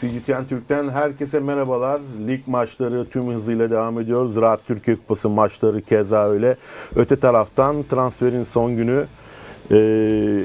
CGTN Türk'ten herkese merhabalar. Lig maçları tüm hızıyla devam ediyor. Ziraat Türkiye Kupası maçları keza öyle. Öte taraftan transferin son günü. Ee,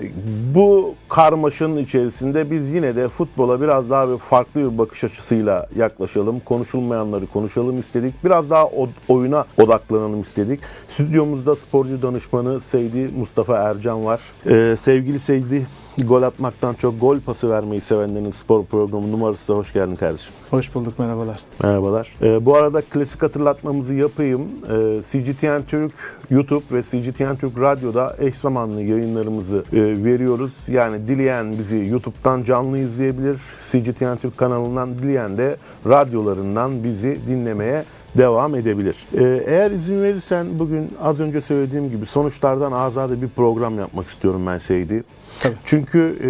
bu karmaşanın içerisinde biz yine de futbola biraz daha bir farklı bir bakış açısıyla yaklaşalım. Konuşulmayanları konuşalım istedik. Biraz daha o- oyuna odaklanalım istedik. Stüdyomuzda sporcu danışmanı Seydi Mustafa Ercan var. Ee, sevgili Seydi, gol atmaktan çok gol pası vermeyi sevenlerin spor programı numarası hoş geldin kardeşim. Hoş bulduk merhabalar. Merhabalar. Ee, bu arada klasik hatırlatmamızı yapayım. Ee, CGTN Türk YouTube ve CGTN Türk Radyo'da eş zamanlı yayınlarımızı e, veriyoruz. Yani dileyen bizi YouTube'dan canlı izleyebilir. CGTN Türk kanalından dileyen de radyolarından bizi dinlemeye devam edebilir. Ee, eğer izin verirsen bugün az önce söylediğim gibi sonuçlardan azade bir program yapmak istiyorum ben Seydi. Tabii. Çünkü e,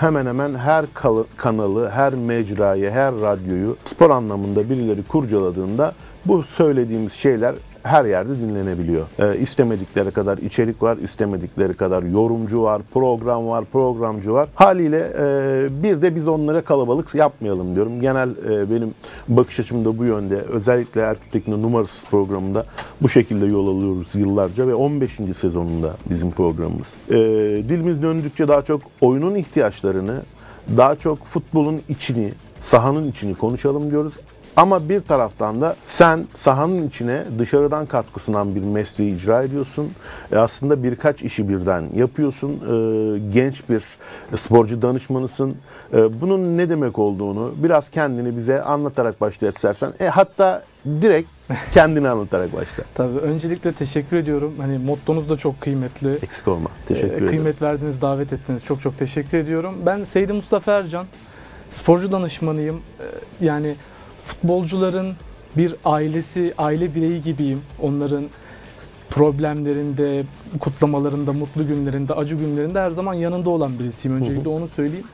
hemen hemen her kanalı, her mecrayı, her radyoyu spor anlamında birileri kurcaladığında bu söylediğimiz şeyler her yerde dinlenebiliyor. E, istemedikleri kadar içerik var, istemedikleri kadar yorumcu var, program var, programcı var. Haliyle e, bir de biz onlara kalabalık yapmayalım diyorum. Genel e, benim bakış açım da bu yönde. Özellikle Erkut Tekin'in numarasız programında bu şekilde yol alıyoruz yıllarca ve 15. sezonunda bizim programımız. E, dilimiz döndükçe daha çok oyunun ihtiyaçlarını, daha çok futbolun içini, sahanın içini konuşalım diyoruz. Ama bir taraftan da sen sahanın içine dışarıdan katkı sunan bir mesleği icra ediyorsun. E aslında birkaç işi birden yapıyorsun. E, genç bir sporcu danışmanısın. E, bunun ne demek olduğunu biraz kendini bize anlatarak başla istersen. E, hatta direkt kendini anlatarak başla. Tabii öncelikle teşekkür ediyorum. Hani mottonuz da çok kıymetli. Eksik olma. Teşekkür Ee, ederim. Kıymet verdiniz, davet ettiniz. Çok çok teşekkür ediyorum. Ben Seydi Mustafa Ercan. Sporcu danışmanıyım. Ee, Yani futbolcuların bir ailesi, aile bireyi gibiyim. Onların problemlerinde, kutlamalarında, mutlu günlerinde, acı günlerinde her zaman yanında olan birisiyim. Öncelikle onu söyleyeyim.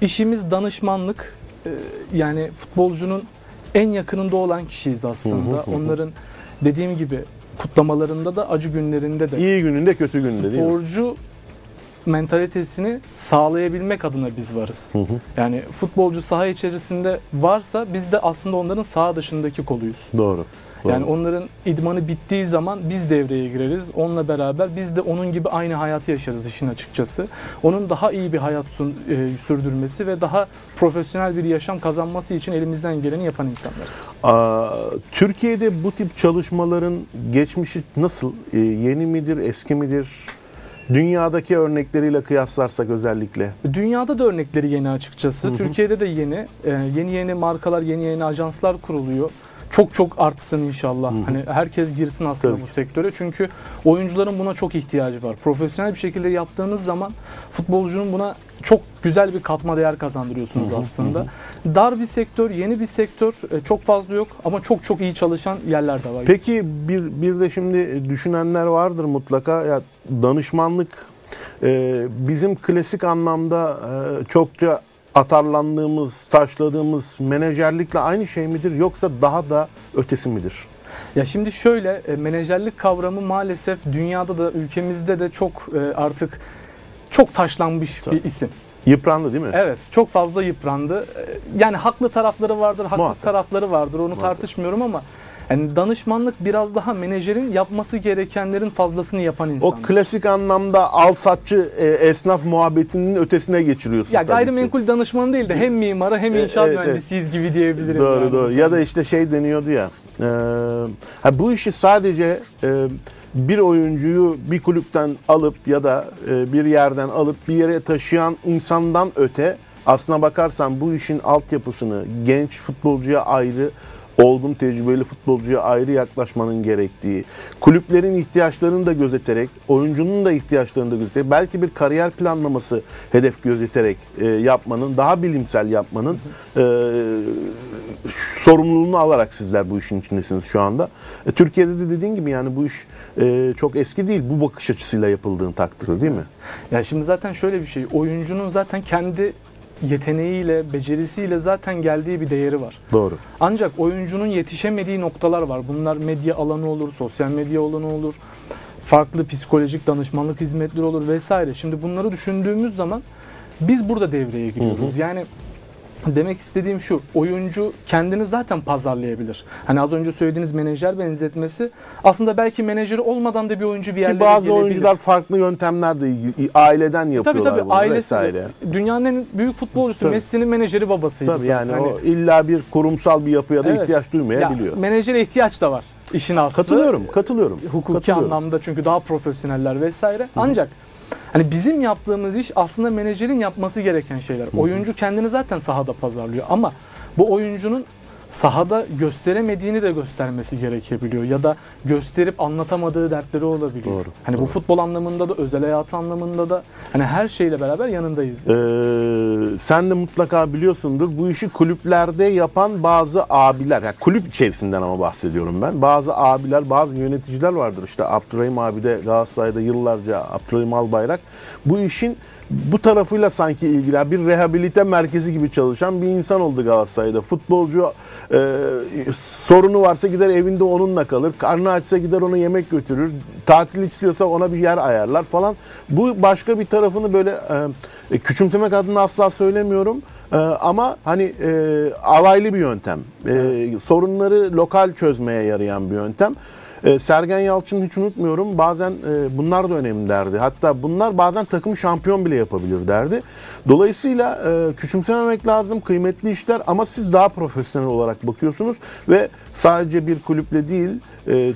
İşimiz danışmanlık. Ee, Yani futbolcunun en yakınında olan kişiyiz aslında. Onların dediğim gibi kutlamalarında da acı günlerinde de İyi gününde kötü gününde değil mi? sporcu mentalitesini sağlayabilmek adına biz varız. Hı hı. Yani futbolcu saha içerisinde varsa biz de aslında onların saha dışındaki koluyuz. Doğru. Doğru. Yani onların idmanı bittiği zaman biz devreye gireriz. Onunla beraber biz de onun gibi aynı hayatı yaşarız işin açıkçası. Onun daha iyi bir hayat sun- e, sürdürmesi ve daha profesyonel bir yaşam kazanması için elimizden geleni yapan insanlarız. Aa, Türkiye'de bu tip çalışmaların geçmişi nasıl? Ee, yeni midir, eski midir? Dünyadaki örnekleriyle kıyaslarsak özellikle. Dünyada da örnekleri yeni açıkçası. Hı hı. Türkiye'de de yeni. Ee, yeni yeni markalar, yeni yeni ajanslar kuruluyor. Çok çok artsın inşallah. Hı hı. Hani herkes girsin aslında Tabii bu sektöre. Çünkü oyuncuların buna çok ihtiyacı var. Profesyonel bir şekilde yaptığınız zaman futbolcunun buna çok güzel bir katma değer kazandırıyorsunuz Hı hı, aslında. Dar bir sektör, yeni bir sektör. e, Çok fazla yok ama çok çok iyi çalışan yerler de var. Peki bir, bir de şimdi düşünenler vardır mutlaka. Ya danışmanlık e, bizim klasik anlamda e, çokça atarlandığımız, taşladığımız menajerlikle aynı şey midir yoksa daha da ötesi midir? Ya şimdi şöyle e, menajerlik kavramı maalesef dünyada da ülkemizde de çok e, artık çok taşlanmış Tabii. bir isim. Yıprandı değil mi? Evet, çok fazla yıprandı. E, Yani haklı tarafları vardır, haksız Muhakkak. tarafları vardır. Onu Muhakkak. tartışmıyorum ama yani danışmanlık biraz daha menajerin yapması gerekenlerin fazlasını yapan O insan. klasik anlamda al satçı e, esnaf muhabbetinin ötesine geçiriyorsun. ya tabii ki. gayrimenkul danışmanı değil de hem mimarı hem E, inşaat evet, evet. mühendisiyiz gibi diyebilirim. Doğru yani. doğru. Ya da işte şey deniyordu ya. e, ha bu işi sadece e, bir oyuncuyu bir kulüpten alıp ya da e, bir yerden alıp bir yere taşıyan insandan öte aslına bakarsan bu işin altyapısını genç futbolcuya ayrı olgun tecrübeli futbolcuya ayrı yaklaşmanın gerektiği, kulüplerin ihtiyaçlarını da gözeterek, oyuncunun da ihtiyaçlarını da gözeterek, belki bir kariyer planlaması hedef gözeterek e, yapmanın, daha bilimsel yapmanın e, sorumluluğunu alarak sizler bu işin içindesiniz şu anda. E, Türkiye'de de dediğin gibi yani bu iş e, çok eski değil bu bakış açısıyla yapıldığın takdirde değil mi? Ya şimdi zaten şöyle bir şey. Oyuncunun zaten kendi yeteneğiyle, becerisiyle zaten geldiği bir değeri var. Doğru. Ancak oyuncunun yetişemediği noktalar var. Bunlar medya alanı olur, sosyal medya alanı olur, farklı psikolojik danışmanlık hizmetleri olur vesaire. Şimdi bunları düşündüğümüz zaman biz burada devreye giriyoruz. Yani Demek istediğim şu, oyuncu kendini zaten pazarlayabilir. Hani az önce söylediğiniz menajer benzetmesi aslında belki menajeri olmadan da bir oyuncu bir yerlere Ki bazı gelebilir. oyuncular farklı yöntemlerle aileden Tabii yapıyorlar tabii bunu ailesi vesaire. dünyanın en büyük futbolcusu Tabii. Messi'nin menajeri babasıydı. Tabii yani zaten. Hani- o illa bir kurumsal bir yapıya da Evet. ihtiyaç ya, duymayabiliyor. menajere ihtiyaç da var işin aslı. Katılıyorum, katılıyorum. Hukuki katılıyorum. anlamda çünkü daha profesyoneller vesaire. Ancak hani bizim yaptığımız iş aslında menajerin yapması gereken şeyler. Oyuncu kendini zaten sahada pazarlıyor ama bu oyuncunun sahada gösteremediğini de göstermesi gerekebiliyor ya da gösterip anlatamadığı dertleri olabiliyor. Doğru, Hani bu futbol anlamında da özel hayat anlamında da hani her şeyle beraber yanındayız. Ee, sen de mutlaka biliyorsundur bu işi kulüplerde yapan bazı abiler, yani kulüp içerisinden ama bahsediyorum ben. Bazı abiler, bazı yöneticiler vardır. İşte Abdurrahim abi de Galatasaray'da yıllarca Abdurrahim Albayrak bu işin bu tarafıyla sanki ilgilen bir rehabilite merkezi gibi çalışan bir insan oldu Galatasaray'da. Futbolcu e, sorunu varsa gider evinde onunla kalır. Karnı açsa gider ona yemek götürür. Tatil istiyorsa ona bir yer ayarlar falan. Bu başka bir tarafını böyle e, küçümsemek adına asla söylemiyorum. E, ama hani e, alaylı bir yöntem. E, sorunları lokal çözmeye yarayan bir yöntem. E, Sergen Yalçın hiç unutmuyorum. Bazen e, bunlar da önemli derdi. Hatta bunlar bazen takım şampiyon bile yapabilir derdi. Dolayısıyla e, küçümsememek lazım. Kıymetli işler ama siz daha profesyonel olarak bakıyorsunuz ve sadece bir kulüple değil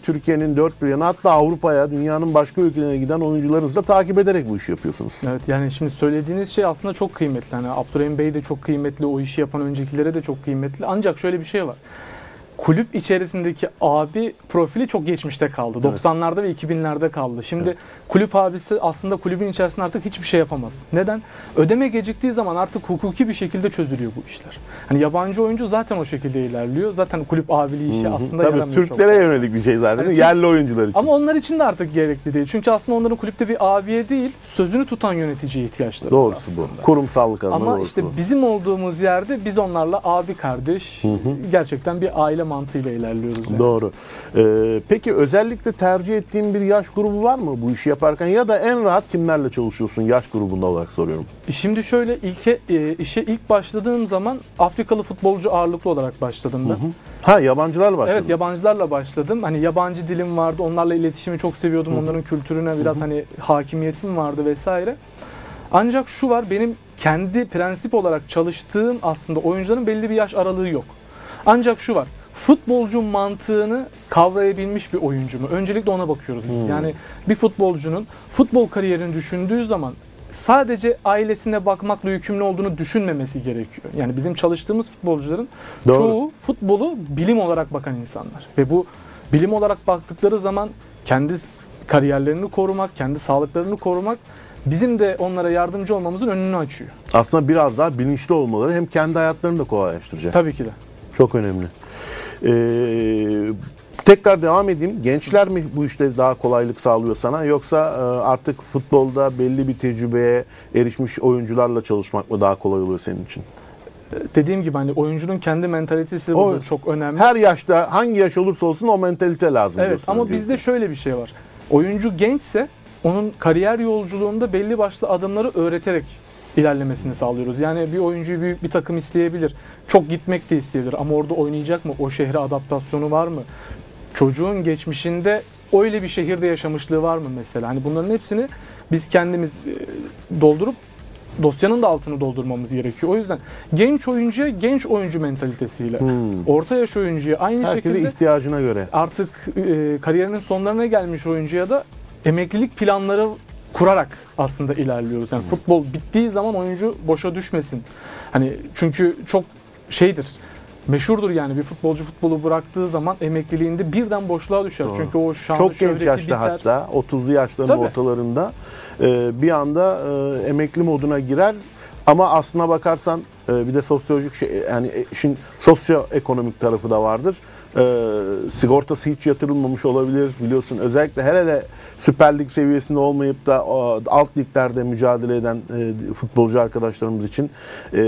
Türkiye'nin dört bir yanı hatta Avrupa'ya, dünyanın başka ülkelerine giden oyuncularınızı da takip ederek bu işi yapıyorsunuz. Evet yani şimdi söylediğiniz şey aslında çok kıymetli. Hani Abdurrahim Bey de çok kıymetli, o işi yapan öncekilere de çok kıymetli. Ancak şöyle bir şey var. Kulüp içerisindeki abi profili çok geçmişte kaldı. 90'larda ve 2000'lerde kaldı. Şimdi kulüp abisi aslında kulübün içerisinde artık hiçbir şey yapamaz. Neden? Ödeme geciktiği zaman artık hukuki bir şekilde çözülüyor bu işler. Hani yabancı oyuncu zaten o şekilde ilerliyor. Zaten kulüp abiliği işi aslında Tabii yaramıyor çok Türklere fazla. yönelik bir şey zaten. Hani Yerli oyuncular için. Ama onlar için de artık gerekli değil. Çünkü aslında onların kulüpte bir abiye değil, sözünü tutan yöneticiye ihtiyaçları var Doğrusu bu. aslında. Kurumsallık adına Ama doğrusu işte bu. bizim olduğumuz yerde biz onlarla abi kardeş gerçekten bir aile mantığıyla ilerliyoruz. Yani. Doğru. Ee, peki özellikle tercih ettiğin bir yaş grubu var mı bu işi yaparken ya da en rahat kimlerle çalışıyorsun yaş grubunda olarak soruyorum. Şimdi şöyle ilke e, işe ilk başladığım zaman Afrikalı futbolcu ağırlıklı olarak başladım ben. Ha yabancılar başladı. Evet yabancılarla başladım. Hani yabancı dilim vardı. Onlarla iletişimi çok seviyordum. Onların kültürüne biraz hani hakimiyetim vardı vesaire. Ancak şu var benim kendi prensip olarak çalıştığım aslında oyuncuların belli bir yaş aralığı yok. Ancak şu var. Futbolcu mantığını kavrayabilmiş bir oyuncu mu? Öncelikle ona bakıyoruz biz. Yani bir futbolcunun futbol kariyerini düşündüğü zaman sadece ailesine bakmakla yükümlü olduğunu düşünmemesi gerekiyor. Yani bizim çalıştığımız futbolcuların Doğru. çoğu futbolu bilim olarak bakan insanlar. Ve bu bilim olarak baktıkları zaman kendi kariyerlerini korumak, kendi sağlıklarını korumak bizim de onlara yardımcı olmamızın önünü açıyor. Aslında biraz daha bilinçli olmaları hem kendi hayatlarını da kolaylaştıracak. Tabii ki de. Çok önemli. Ee, tekrar devam edeyim. Gençler mi bu işte daha kolaylık sağlıyor sana yoksa e, artık futbolda belli bir tecrübeye erişmiş oyuncularla çalışmak mı daha kolay oluyor senin için? Dediğim gibi hani oyuncunun kendi mentalitesi O- burada çok önemli. Her yaşta hangi yaş olursa olsun o mentalite lazım. Evet ama öncelikle. bizde şöyle bir şey var. Oyuncu gençse onun kariyer yolculuğunda belli başlı adımları öğreterek ilerlemesini sağlıyoruz. Yani bir oyuncuyu büyük bir takım isteyebilir. Çok gitmek de isteyebilir ama orada oynayacak mı? O şehre adaptasyonu var mı? Çocuğun geçmişinde öyle bir şehirde yaşamışlığı var mı mesela? Hani bunların hepsini biz kendimiz e, doldurup dosyanın da altını doldurmamız gerekiyor. O yüzden genç oyuncuya genç oyuncu mentalitesiyle, Hmm. orta yaş oyuncuya aynı Herkese şekilde ihtiyacına göre. artık e, kariyerinin sonlarına gelmiş oyuncuya da emeklilik planları kurarak aslında ilerliyoruz. Yani futbol bittiği zaman oyuncu boşa düşmesin. Hani çünkü çok şeydir. Meşhurdur yani bir futbolcu futbolu bıraktığı zaman emekliliğinde birden boşluğa düşer. Doğru. Çünkü o şanı Çok genç yaşta biter. hatta 30'lu yaşların Tabii. ortalarında e, bir anda e, emekli moduna girer. Ama aslına bakarsan e, bir de sosyolojik şey yani işin sosyoekonomik tarafı da vardır. Sigortası hiç yatırılmamış olabilir biliyorsun. Özellikle her hele Süper Lig seviyesinde olmayıp da alt liglerde mücadele eden e, futbolcu arkadaşlarımız için e,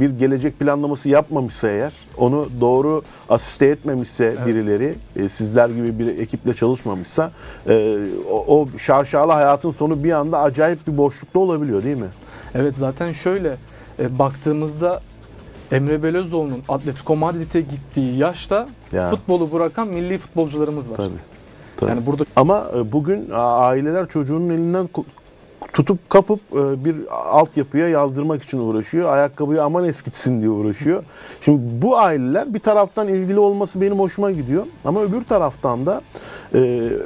bir gelecek planlaması yapmamışsa eğer, onu doğru asiste etmemişse birileri, e, sizler gibi bir ekiple çalışmamışsa e, o, o şaşalı hayatın sonu bir anda acayip bir boşlukta olabiliyor değil mi? Evet zaten şöyle e, baktığımızda Emre Belözoğlu'nun Atletico Madrid'e gittiği yaşta Ya. futbolu bırakan milli futbolcularımız var. Tabii. Tabii. Yani burada Ama e, bugün aileler çocuğunun elinden tutup kapıp e, bir altyapıya yazdırmak için uğraşıyor. Ayakkabıyı aman eskitsin diye uğraşıyor. Şimdi bu aileler bir taraftan ilgili olması benim hoşuma gidiyor. Ama öbür taraftan da e,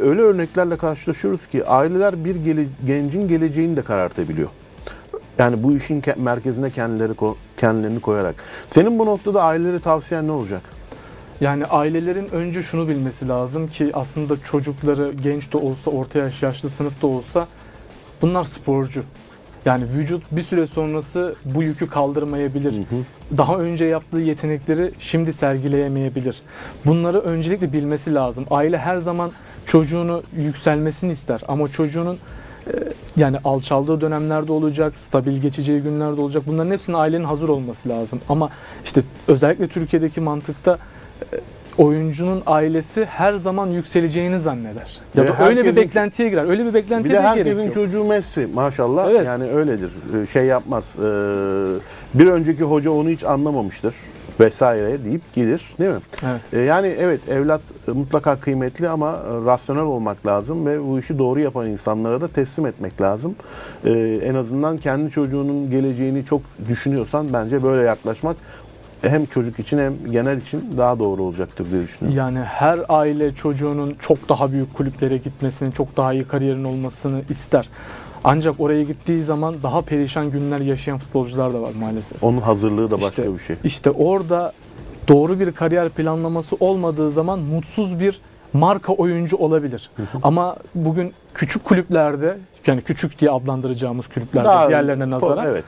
öyle örneklerle karşılaşıyoruz ki aileler bir gele- gencin geleceğini de karartabiliyor. Yani bu işin ke- merkezine kendileri kendilerini koyarak. Senin bu noktada ailelere tavsiyen ne olacak? Yani ailelerin önce şunu bilmesi lazım ki aslında çocukları genç de olsa, orta yaş, yaşlı sınıfta olsa bunlar sporcu. Yani vücut bir süre sonrası bu yükü kaldırmayabilir. Daha önce yaptığı yetenekleri şimdi sergileyemeyebilir. Bunları öncelikle bilmesi lazım. Aile her zaman çocuğunu yükselmesini ister ama çocuğunun e, yani alçaldığı dönemlerde olacak, stabil geçeceği günlerde olacak. Bunların hepsinin ailenin hazır olması lazım. Ama işte özellikle Türkiye'deki mantıkta oyuncunun ailesi her zaman yükseleceğini zanneder. Ya da öyle bir herkesin- beklentiye girer. Öyle bir Bir beklentiye de de gerek herkesin yok. çocuğu Messi maşallah Evet. yani öyledir Ee, şey yapmaz Ee, bir önceki hoca onu hiç anlamamıştır vesaire deyip gelir değil mi? Evet. Ee, yani evet evlat e, mutlaka kıymetli ama e, rasyonel olmak lazım ve bu işi doğru yapan insanlara da teslim etmek lazım. En azından kendi çocuğunun geleceğini çok düşünüyorsan bence böyle yaklaşmak hem çocuk için hem genel için daha doğru olacaktır diye düşünüyorum. Yani her aile çocuğunun çok daha büyük kulüplere gitmesini, çok daha iyi kariyerin olmasını ister. Ancak oraya gittiği zaman daha perişan günler yaşayan futbolcular da var maalesef. Onun hazırlığı da başka İşte- bir şey. İşte orada doğru bir kariyer planlaması olmadığı zaman mutsuz bir marka oyuncu olabilir. Ama bugün küçük kulüplerde yani küçük diye adlandıracağımız kulüplerde diğerlerine nazaran Evet.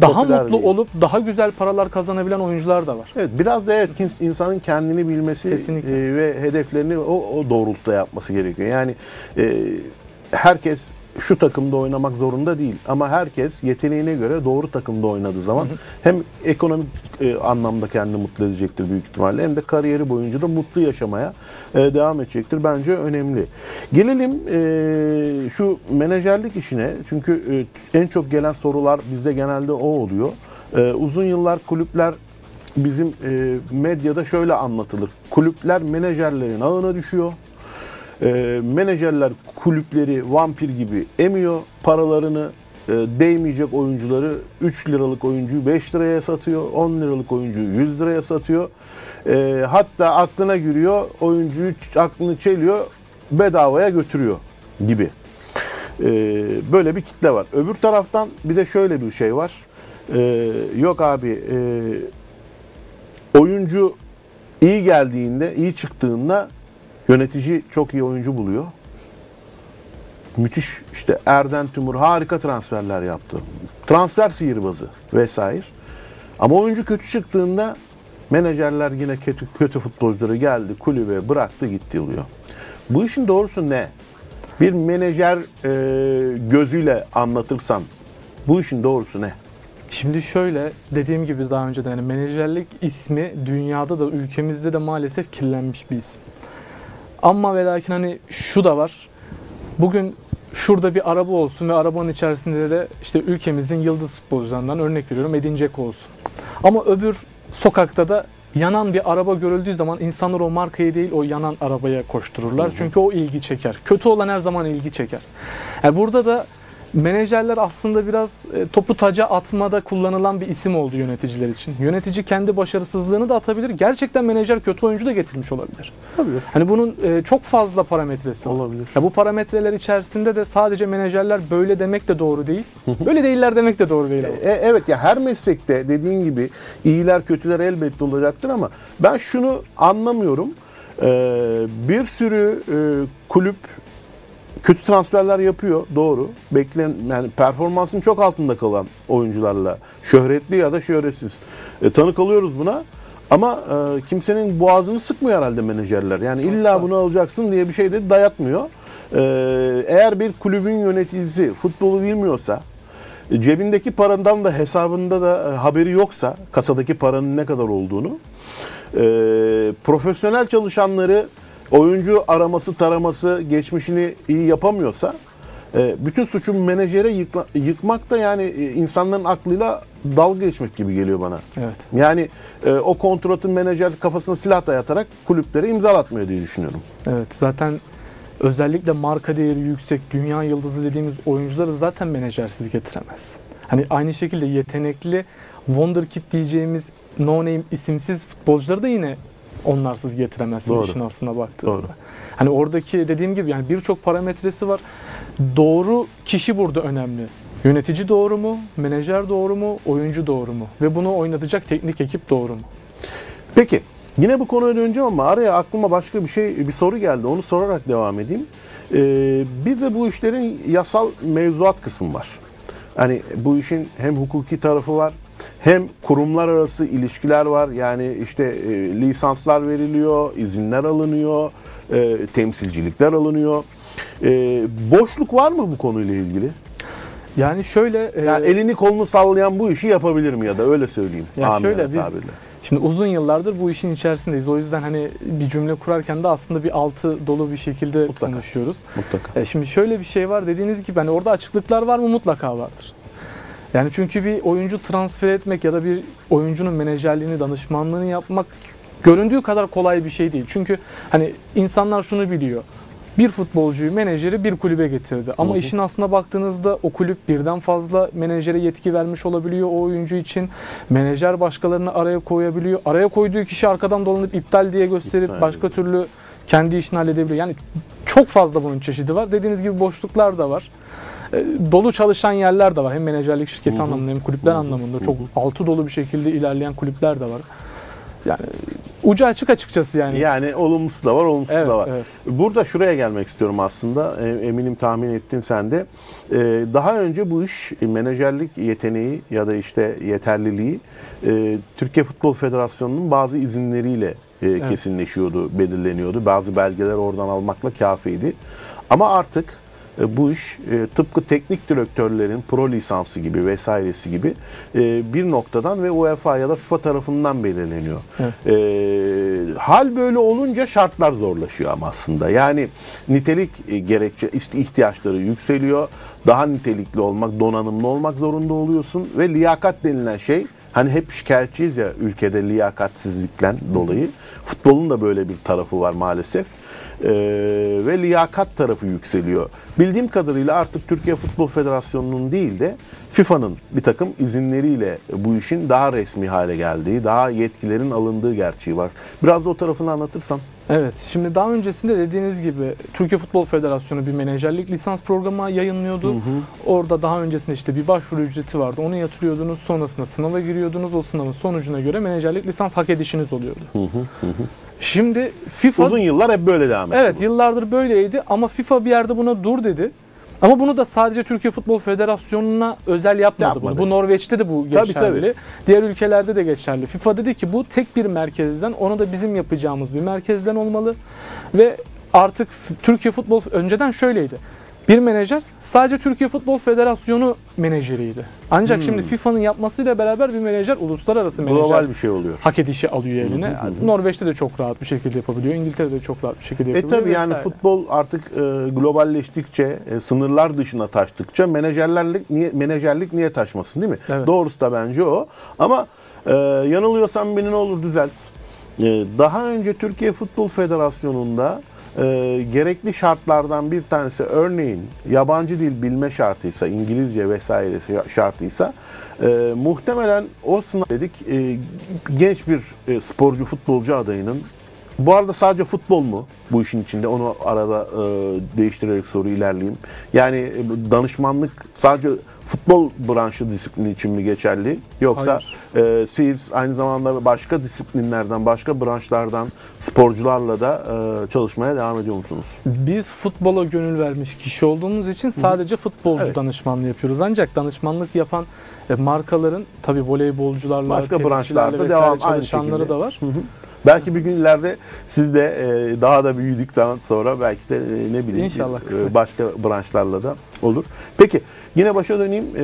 Daha popüler mutlu değil. olup daha güzel paralar kazanabilen oyuncular da var. Evet biraz da evet insanın kendini bilmesi Kesinlikle. e, ve hedeflerini o, o doğrultuda yapması gerekiyor. Yani e, herkes şu takımda oynamak zorunda değil ama herkes yeteneğine göre doğru takımda oynadığı zaman hem ekonomik e, anlamda kendini mutlu edecektir büyük ihtimalle hem de kariyeri boyunca da mutlu yaşamaya e, devam edecektir. Bence önemli. Gelelim e, şu menajerlik işine çünkü e, en çok gelen sorular bizde genelde o oluyor. E, uzun yıllar kulüpler bizim e, medyada şöyle anlatılır. Kulüpler menajerlerin ağına düşüyor. E, menajerler kulüpleri vampir gibi emiyor. Paralarını e, değmeyecek oyuncuları 3 liralık oyuncuyu 5 liraya satıyor. 10 liralık oyuncuyu 100 liraya satıyor. E, hatta aklına giriyor oyuncuyu aklını çeliyor bedavaya götürüyor gibi. E, böyle bir kitle var. Öbür taraftan bir de şöyle bir şey var. E, yok abi e, oyuncu iyi geldiğinde, iyi çıktığında yönetici çok iyi oyuncu buluyor. Müthiş işte Erden Tümur harika transferler yaptı. Transfer sihirbazı vesaire. Ama oyuncu kötü çıktığında menajerler yine kötü kötü futbolcuları geldi kulübe bıraktı gitti oluyor. Bu işin doğrusu ne? Bir menajer e, gözüyle anlatırsan bu işin doğrusu ne? Şimdi şöyle dediğim gibi daha önce de yani menajerlik ismi dünyada da ülkemizde de maalesef kirlenmiş bir isim. Ama ve lakin hani şu da var. Bugün şurada bir araba olsun ve arabanın içerisinde de işte ülkemizin yıldız futbolcularından örnek veriyorum Edin Dzeko olsun. Ama öbür sokakta da yanan bir araba görüldüğü zaman insanlar o markayı değil o yanan arabaya koştururlar. Çünkü o ilgi çeker. Kötü olan her zaman ilgi çeker. Yani burada da menajerler aslında biraz e, topu taca atmada kullanılan bir isim oldu yöneticiler için. Yönetici kendi başarısızlığını da atabilir. Gerçekten menajer kötü oyuncu da getirmiş olabilir. Tabii. Hani bunun e, çok fazla parametresi var. Olabilir. Ya bu parametreler içerisinde de sadece menajerler böyle demek de doğru değil. Böyle değiller demek de doğru değil. ama. E, evet ya her meslekte dediğin gibi iyiler kötüler elbette olacaktır ama ben şunu anlamıyorum. Ee, bir sürü e, kulüp kötü transferler yapıyor doğru. Beklen yani performansın çok altında kalan oyuncularla şöhretli ya da şöhretsiz. E, tanık alıyoruz buna. Ama e, kimsenin boğazını sıkmıyor herhalde menajerler. Yani illa bunu alacaksın diye bir şey de dayatmıyor. E, eğer bir kulübün yöneticisi futbolu bilmiyorsa, cebindeki paradan da hesabında da e, haberi yoksa, kasadaki paranın ne kadar olduğunu, e, profesyonel çalışanları oyuncu araması, taraması, geçmişini iyi yapamıyorsa, e, bütün suçun menajere yıkla- yıkmak da yani e, insanların aklıyla dalga geçmek gibi geliyor bana. Evet. Yani e, o kontratın menajer kafasına silah dayatarak kulüplere imzalatmıyor diye düşünüyorum. Evet zaten özellikle marka değeri yüksek, dünya yıldızı dediğimiz oyuncuları zaten menajersiz getiremez. Hani aynı şekilde yetenekli Wonderkid diyeceğimiz no name isimsiz futbolcuları da yine onlarsız getiremezsin Doğru. işin aslına baktığında. Doğru. Hani oradaki dediğim gibi yani birçok parametresi var. Doğru kişi burada önemli. Yönetici doğru mu? Menajer doğru mu? Oyuncu doğru mu? Ve bunu oynatacak teknik ekip doğru mu? Peki yine bu konuya döneceğim ama araya aklıma başka bir şey bir soru geldi. Onu sorarak devam edeyim. Ee, bir de bu işlerin yasal mevzuat kısmı var. Hani bu işin hem hukuki tarafı var hem kurumlar arası ilişkiler var. Yani işte e, lisanslar veriliyor, izinler alınıyor, e, temsilcilikler alınıyor. E, boşluk var mı bu konuyla ilgili? Yani şöyle e, Yani elini kolunu sallayan bu işi yapabilir mi ya da öyle söyleyeyim. Ya amiyane şöyle biz- tabirle. Şimdi uzun yıllardır bu işin içerisindeyiz. O yüzden hani bir cümle kurarken de aslında bir altı dolu bir şekilde Mutlaka. konuşuyoruz. Mutlaka. E şimdi şöyle bir şey var dediğiniz gibi hani orada açıklıklar var mı? Mutlaka vardır. Yani çünkü bir oyuncu transfer etmek ya da bir oyuncunun menajerliğini, danışmanlığını yapmak göründüğü kadar kolay bir şey değil. Çünkü hani insanlar şunu biliyor. Bir futbolcuyu menajeri bir kulübe getirdi. Ama Hı hı. işin aslına baktığınızda o kulüp birden fazla menajere yetki vermiş olabiliyor o oyuncu için. Menajer başkalarını araya koyabiliyor. Araya koyduğu kişi arkadan dolanıp iptal diye gösterip İptal başka türlü kendi işini halledebiliyor. Yani çok fazla bunun çeşidi var. Dediğiniz gibi boşluklar da var. E, Dolu çalışan yerler de var. Hem menajerlik şirketi Hı hı. anlamında hem kulüpler Hı hı. anlamında. Hı Çok altı dolu bir şekilde ilerleyen kulüpler de var. Yani ucu açık açıkçası yani. Yani olumlusu da var, olumsuzu evet, da var. evet. Burada şuraya gelmek istiyorum aslında. E, Eminim tahmin ettin sen de. E, Daha önce bu iş menajerlik yeteneği ya da işte yeterliliği Türkiye Futbol Federasyonu'nun bazı izinleriyle kesinleşiyordu, belirleniyordu. Bazı belgeler oradan almakla kafiydi. Ama artık bu iş e, tıpkı teknik direktörlerin pro lisansı gibi vesairesi gibi e, bir noktadan ve UEFA ya da FIFA tarafından belirleniyor. Evet. E, hal böyle olunca şartlar zorlaşıyor ama aslında. Yani nitelik e, gerekçe ihtiyaçları yükseliyor. Daha nitelikli olmak, donanımlı olmak zorunda oluyorsun ve liyakat denilen şey hani hep şikayetçiyiz ya ülkede liyakatsizlikten dolayı. Futbolun da böyle bir tarafı var maalesef. Ee, ve liyakat tarafı yükseliyor. Bildiğim kadarıyla artık Türkiye Futbol Federasyonu'nun değil de FIFA'nın bir takım izinleriyle bu işin daha resmi hale geldiği, daha yetkilerin alındığı gerçeği var. Biraz da o tarafını anlatırsan. Evet, şimdi daha öncesinde dediğiniz gibi Türkiye Futbol Federasyonu bir menajerlik lisans programı yayınlıyordu. Orada daha öncesinde işte bir başvuru ücreti vardı. Onu yatırıyordunuz, sonrasında sınava giriyordunuz. O sınavın sonucuna göre menajerlik lisans hak edişiniz oluyordu. Şimdi FIFA Uzun yıllar hep böyle devam etti. Evet bu. yıllardır böyleydi ama FIFA bir yerde buna dur dedi. Ama bunu da sadece Türkiye Futbol Federasyonu'na özel yapmadı, Yapmadı. bunu. Bu Norveç'te de bu Tabii, geçerli. tabii. Diğer ülkelerde de geçerli. FIFA dedi ki bu tek bir merkezden, onu da bizim yapacağımız bir merkezden olmalı. Ve artık Türkiye Futbol önceden şöyleydi. Bir menajer sadece Türkiye Futbol Federasyonu menajeriydi. Ancak Hmm. şimdi FIFA'nın yapmasıyla beraber bir menajer uluslararası menajer Global bir şey oluyor. hak edişi alıyor eline. Hı. Norveç'te de çok rahat bir şekilde yapabiliyor. İngiltere'de de çok rahat bir şekilde E yapabiliyor. tabi yani vesaire. futbol artık e, globalleştikçe, e, sınırlar dışına taştıkça menajerlik niye menajerlik niye taşmasın değil mi? Evet. Doğrusu da bence o. Ama e, yanılıyorsam beni ne olur düzelt. E, daha önce Türkiye Futbol Federasyonu'nda e, gerekli şartlardan bir tanesi örneğin yabancı dil bilme şartıysa, İngilizce vesaire şartıysa e, muhtemelen o sınav dedik e, genç bir e, sporcu futbolcu adayının bu arada sadece futbol mu bu işin içinde? Onu arada e, değiştirerek soru ilerleyeyim. Yani e, danışmanlık sadece futbol branşı disiplini için mi geçerli? Yoksa e, siz aynı zamanda başka disiplinlerden, başka branşlardan sporcularla da e, çalışmaya devam ediyor musunuz? Biz futbola gönül vermiş kişi olduğumuz için sadece futbolcu Evet. danışmanlığı yapıyoruz. Ancak danışmanlık yapan e, markaların tabi voleybolcularla, Başka branşlarda devam, aynı çalışanları şekilde. da var. Belki bir gün ileride siz de e, daha da büyüdükten sonra belki de e, ne bileyim İnşallah e, başka branşlarla da olur. Peki yine başa döneyim. E,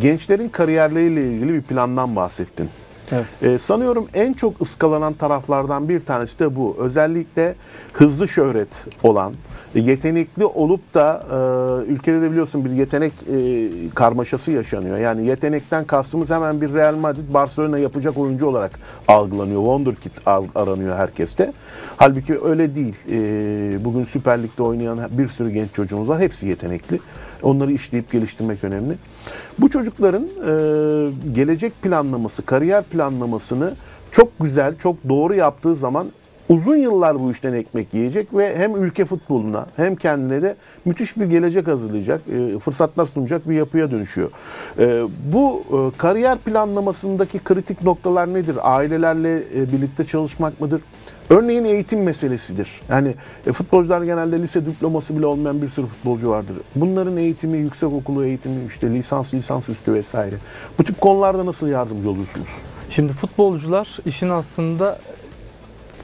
gençlerin kariyerleriyle ilgili bir plandan bahsettin. Evet. Ee, sanıyorum en çok ıskalanan taraflardan bir tanesi de bu. Özellikle hızlı şöhret olan, yetenekli olup da e, ülkede de biliyorsun bir yetenek e, karmaşası yaşanıyor. Yani yetenekten kastımız hemen bir Real Madrid, Barcelona yapacak oyuncu olarak algılanıyor. Wonderkid aranıyor herkeste. Halbuki öyle değil. E, bugün Süper Lig'de oynayan bir sürü genç çocuğumuz var. Hepsi yetenekli. Onları işleyip geliştirmek önemli. Bu çocukların e, gelecek planlaması, kariyer planlamasını çok güzel, çok doğru yaptığı zaman uzun yıllar bu işten ekmek yiyecek ve hem ülke futboluna hem kendine de müthiş bir gelecek hazırlayacak, e, fırsatlar sunacak bir yapıya dönüşüyor. E, bu e, kariyer planlamasındaki kritik noktalar nedir? Ailelerle birlikte çalışmak mıdır? Örneğin eğitim meselesidir. Yani e, futbolcular genelde lise diploması bile olmayan bir sürü futbolcu vardır. Bunların eğitimi, yüksek okulu eğitimi, işte lisans, lisans üstü vesaire. Bu tip konularda nasıl yardımcı olursunuz? Şimdi futbolcular işin aslında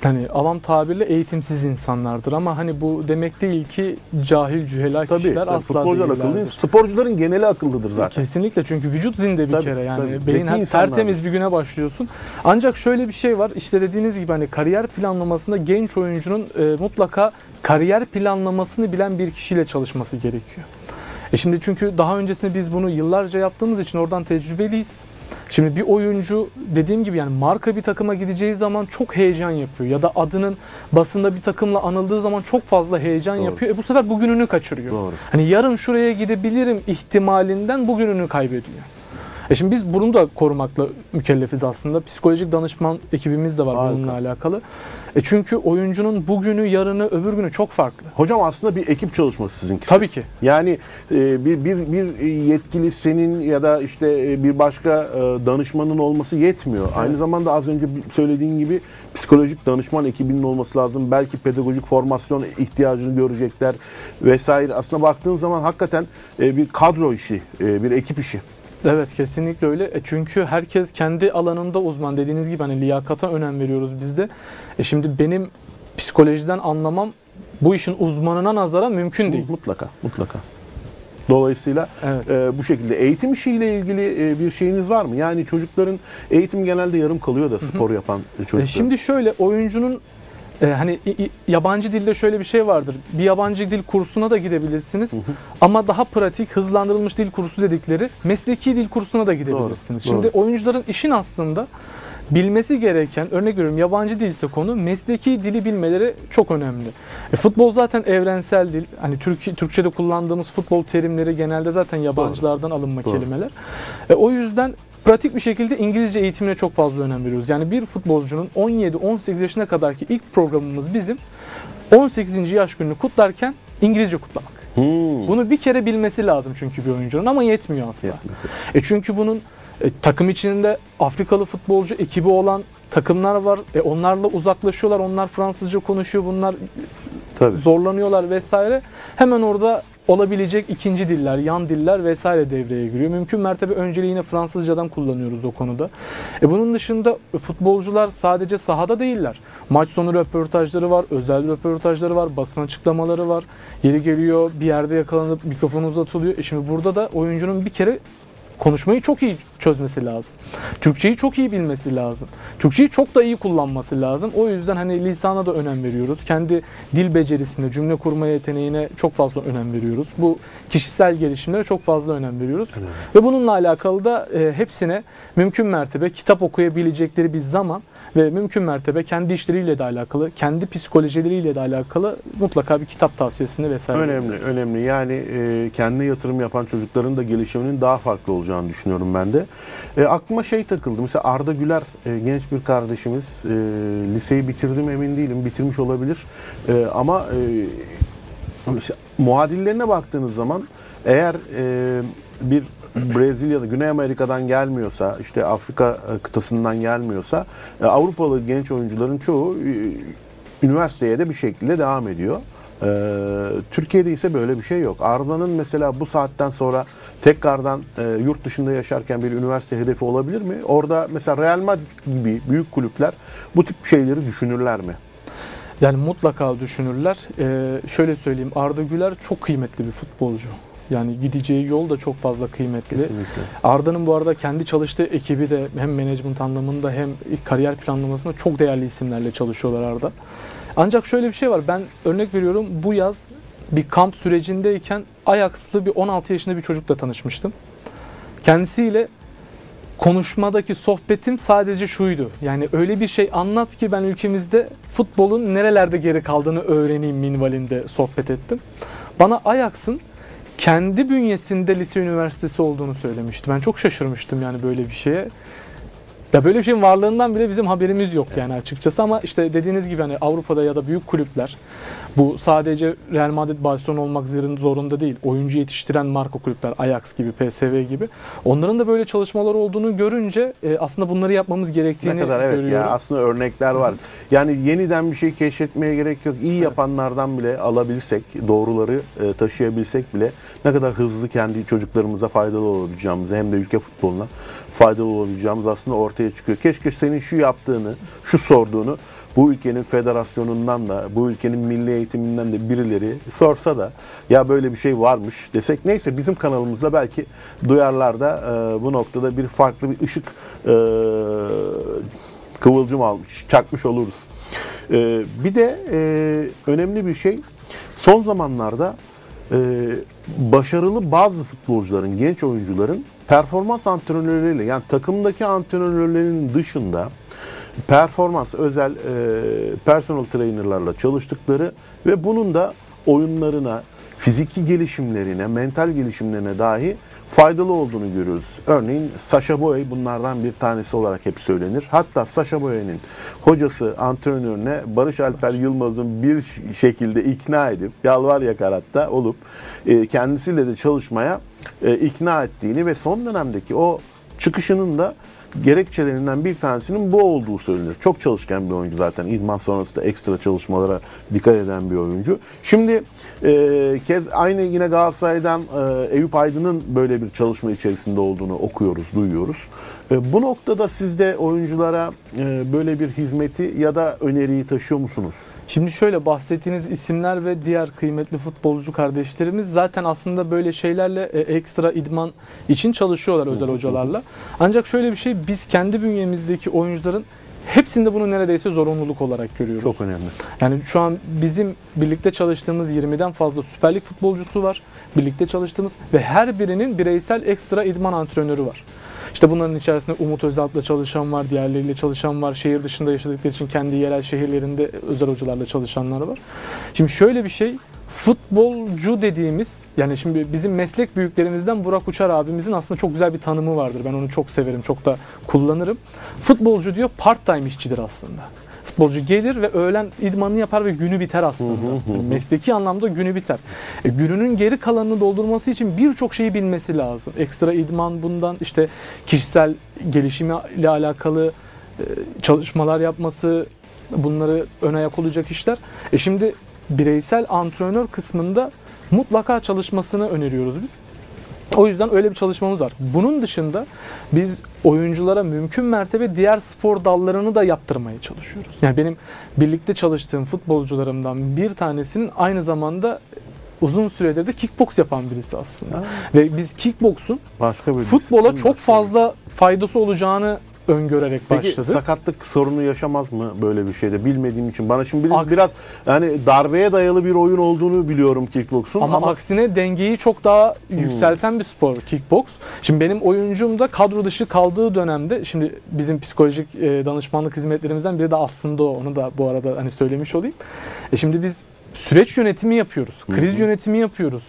hani avam tabirle eğitimsiz insanlardır ama hani bu demek değil ki cahil cühela Tabii, kişiler tabii asla futbolcular akıllı değil. Sporcuların geneli akıllıdır zaten. Kesinlikle çünkü vücut zinde bir Tabii, kere yani tabii. beyin her- tertemiz bir güne başlıyorsun. Ancak şöyle bir şey var işte dediğiniz gibi hani kariyer planlamasında genç oyuncunun e, mutlaka kariyer planlamasını bilen bir kişiyle çalışması gerekiyor. E şimdi çünkü daha öncesinde biz bunu yıllarca yaptığımız için oradan tecrübeliyiz. Şimdi bir oyuncu dediğim gibi yani marka bir takıma gideceği zaman çok heyecan yapıyor ya da adının basında bir takımla anıldığı zaman çok fazla heyecan Doğru. yapıyor. E bu sefer bugününü kaçırıyor. Doğru. Hani yarın şuraya gidebilirim ihtimalinden bugününü kaybediyor. E şimdi biz bunu da korumakla mükellefiz aslında. Psikolojik danışman ekibimiz de var Harika. bununla alakalı. E çünkü oyuncunun bugünü, yarını, öbür günü çok farklı. Hocam aslında bir ekip çalışması sizinkisi. Tabii ki. Yani e, bir, bir, bir yetkili senin ya da işte e, bir başka e, danışmanın olması yetmiyor. Aynı zamanda az önce söylediğin gibi psikolojik danışman ekibinin olması lazım. Belki pedagojik formasyon ihtiyacını görecekler vesaire. Aslında baktığın zaman hakikaten e, bir kadro işi, e, bir ekip işi. Evet kesinlikle öyle. E çünkü herkes kendi alanında uzman. Dediğiniz gibi hani liyakata önem veriyoruz biz de. E şimdi benim psikolojiden anlamam bu işin uzmanına nazaran mümkün değil. Mutlaka, mutlaka. Dolayısıyla Evet. e, bu şekilde eğitim işiyle ilgili e, bir şeyiniz var mı? Yani çocukların eğitim genelde yarım kalıyor da spor yapan çocuklar. E şimdi şöyle oyuncunun e, hani i- i- yabancı dilde şöyle bir şey vardır. Bir yabancı dil kursuna da gidebilirsiniz. Ama daha pratik, hızlandırılmış dil kursu dedikleri mesleki dil kursuna da gidebilirsiniz. Doğru, Şimdi oyuncuların işin aslında bilmesi gereken, örnek veriyorum yabancı dilse konu, mesleki dili bilmeleri çok önemli. E, futbol zaten evrensel dil. Hani Türk, Türkçe'de kullandığımız futbol terimleri genelde zaten yabancılardan alınma Doğru. kelimeler. E, o yüzden pratik bir şekilde İngilizce eğitimine çok fazla önem veriyoruz. Yani bir futbolcunun 17-18 yaşına kadarki ilk programımız bizim 18. yaş gününü kutlarken İngilizce kutlamak. Hmm. Bunu bir kere bilmesi lazım çünkü bir oyuncunun ama yetmiyor. Yetmiyor. E çünkü bunun e, takım içinde Afrikalı futbolcu ekibi olan takımlar var. E onlarla uzaklaşıyorlar. Onlar Fransızca konuşuyor. Bunlar Tabii. zorlanıyorlar vesaire. Hemen orada olabilecek ikinci diller, yan diller vesaire devreye giriyor. Mümkün mertebe önceliği yine Fransızcadan kullanıyoruz o konuda. E bunun dışında futbolcular sadece sahada değiller. Maç sonu röportajları var, özel röportajları var, basın açıklamaları var. Yeri geliyor bir yerde yakalanıp mikrofon uzatılıyor. E şimdi burada da oyuncunun bir kere konuşmayı çok iyi çözmesi lazım. Türkçeyi çok iyi bilmesi lazım. Türkçeyi çok da iyi kullanması lazım. O yüzden hani lisana da önem veriyoruz. Kendi dil becerisine, cümle kurma yeteneğine çok fazla önem veriyoruz. Bu kişisel gelişimlere çok fazla önem veriyoruz. Önemli. Ve bununla alakalı da e, hepsine mümkün mertebe kitap okuyabilecekleri bir zaman ve mümkün mertebe kendi işleriyle de alakalı, kendi psikolojileriyle de alakalı mutlaka bir kitap tavsiyesini vesaire. Önemli, önemli. Yani e, kendine yatırım yapan çocukların da gelişiminin daha farklı olacağını düşünüyorum ben de. E, aklıma şey takıldı. Mesela Arda Güler e, genç bir kardeşimiz. E, liseyi bitirdim emin değilim. Bitirmiş olabilir. E, ama e, mesela muadillerine baktığınız zaman eğer e, bir Brezilya'da, Güney Amerika'dan gelmiyorsa, işte Afrika e, kıtasından gelmiyorsa e, Avrupalı genç oyuncuların çoğu e, üniversiteye de bir şekilde devam ediyor. Ee, Türkiye'de ise böyle bir şey yok. Arda'nın mesela bu saatten sonra tekrardan e, yurt dışında yaşarken bir üniversite hedefi olabilir mi? Orada mesela Real Madrid gibi büyük kulüpler bu tip şeyleri düşünürler mi? Yani mutlaka düşünürler. Ee, şöyle söyleyeyim Arda Güler çok kıymetli bir futbolcu. Yani gideceği yol da çok fazla kıymetli. Kesinlikle. Arda'nın bu arada kendi çalıştığı ekibi de hem management anlamında hem kariyer planlamasında çok değerli isimlerle çalışıyorlar Arda. Ancak şöyle bir şey var. Ben örnek veriyorum bu yaz bir kamp sürecindeyken Ajax'lı bir 16 yaşında bir çocukla tanışmıştım. Kendisiyle konuşmadaki sohbetim sadece şuydu. Yani öyle bir şey anlat ki ben ülkemizde futbolun nerelerde geri kaldığını öğreneyim minvalinde sohbet ettim. Bana Ajax'ın kendi bünyesinde lise üniversitesi olduğunu söylemişti. Ben çok şaşırmıştım yani böyle bir şeye. Ya böyle bir şeyin varlığından bile bizim haberimiz yok yani açıkçası ama işte dediğiniz gibi hani Avrupa'da ya da büyük kulüpler bu sadece Real Madrid, Barcelona olmak zorunda değil. Oyuncu yetiştiren marka kulüpler Ajax gibi, PSV gibi. Onların da böyle çalışmalar olduğunu görünce e, aslında bunları yapmamız gerektiğini Ne kadar evet görüyorum. ya aslında örnekler var. Yani yeniden bir şey keşfetmeye gerek yok. İyi yapanlardan bile alabilsek, doğruları e, taşıyabilsek bile ne kadar hızlı kendi çocuklarımıza faydalı olabileceğimizi hem de ülke futboluna faydalı olabileceğimiz aslında ortaya çıkıyor. Keşke senin şu yaptığını, şu sorduğunu bu ülkenin federasyonundan da, bu ülkenin milli eğitiminden de birileri sorsa da ya böyle bir şey varmış desek. Neyse bizim kanalımızda belki duyarlar da e, bu noktada bir farklı bir ışık e, kıvılcım almış, çakmış oluruz. E, bir de e, önemli bir şey son zamanlarda e, başarılı bazı futbolcuların, genç oyuncuların performans antrenörleriyle yani takımdaki antrenörlerin dışında performans özel e, personal trainerlarla çalıştıkları ve bunun da oyunlarına, fiziki gelişimlerine, mental gelişimlerine dahi faydalı olduğunu görüyoruz. Örneğin Sasha Boy bunlardan bir tanesi olarak hep söylenir. Hatta Sasha Boy'un hocası antrenörüne Barış Alper Yılmaz'ın bir şekilde ikna edip yalvar yakar hatta olup e, kendisiyle de çalışmaya e, ikna ettiğini ve son dönemdeki o çıkışının da gerekçelerinden bir tanesinin bu olduğu söylenir. Çok çalışkan bir oyuncu zaten. İdman sonrasında ekstra çalışmalara dikkat eden bir oyuncu. Şimdi e, kez aynı yine Galatasaray'dan e, Eyüp Aydın'ın böyle bir çalışma içerisinde olduğunu okuyoruz, duyuyoruz. E, bu noktada siz de oyunculara e, böyle bir hizmeti ya da öneriyi taşıyor musunuz? Şimdi şöyle bahsettiğiniz isimler ve diğer kıymetli futbolcu kardeşlerimiz zaten aslında böyle şeylerle e, ekstra idman için çalışıyorlar özel hocalarla. Ancak şöyle bir şey biz kendi bünyemizdeki oyuncuların hepsinde bunu neredeyse zorunluluk olarak görüyoruz. Çok önemli. Yani şu an bizim birlikte çalıştığımız 20'den fazla Süper Lig futbolcusu var. Birlikte çalıştığımız ve her birinin bireysel ekstra idman antrenörü var. İşte bunların içerisinde Umut Özalp'la çalışan var, diğerleriyle çalışan var. Şehir dışında yaşadıkları için kendi yerel şehirlerinde özel hocalarla çalışanlar var. Şimdi şöyle bir şey, futbolcu dediğimiz yani şimdi bizim meslek büyüklerimizden Burak Uçar abimizin aslında çok güzel bir tanımı vardır. Ben onu çok severim, çok da kullanırım. Futbolcu diyor part-time işçidir aslında. Futbolcu gelir ve öğlen idmanını yapar ve günü biter aslında. Yani mesleki anlamda günü biter. E, gününün geri kalanını doldurması için birçok şeyi bilmesi lazım. Ekstra idman bundan işte kişisel gelişimiyle alakalı e, çalışmalar yapması, bunları ön ayak olacak işler. E şimdi bireysel antrenör kısmında mutlaka çalışmasını öneriyoruz biz. O yüzden öyle bir çalışmamız var. Bunun dışında biz oyunculara mümkün mertebe diğer spor dallarını da yaptırmaya çalışıyoruz. Yani benim birlikte çalıştığım futbolcularımdan bir tanesinin aynı zamanda uzun süredir de kickbox yapan birisi aslında. Ve biz kickboksun Başka bir futbola çok fazla faydası olacağını öngörerek Peki başladık. sakatlık sorunu yaşamaz mı böyle bir şeyde bilmediğim için? Bana şimdi bir- Aks- biraz yani darbeye dayalı bir oyun olduğunu biliyorum kickboksun Ama, ama, aksine dengeyi çok daha yükselten bir spor kickbox. Şimdi benim oyuncum da kadro dışı kaldığı dönemde şimdi bizim psikolojik e, danışmanlık hizmetlerimizden biri de aslında o. Onu da bu arada hani söylemiş olayım. E şimdi biz süreç yönetimi yapıyoruz. Kriz yönetimi yapıyoruz.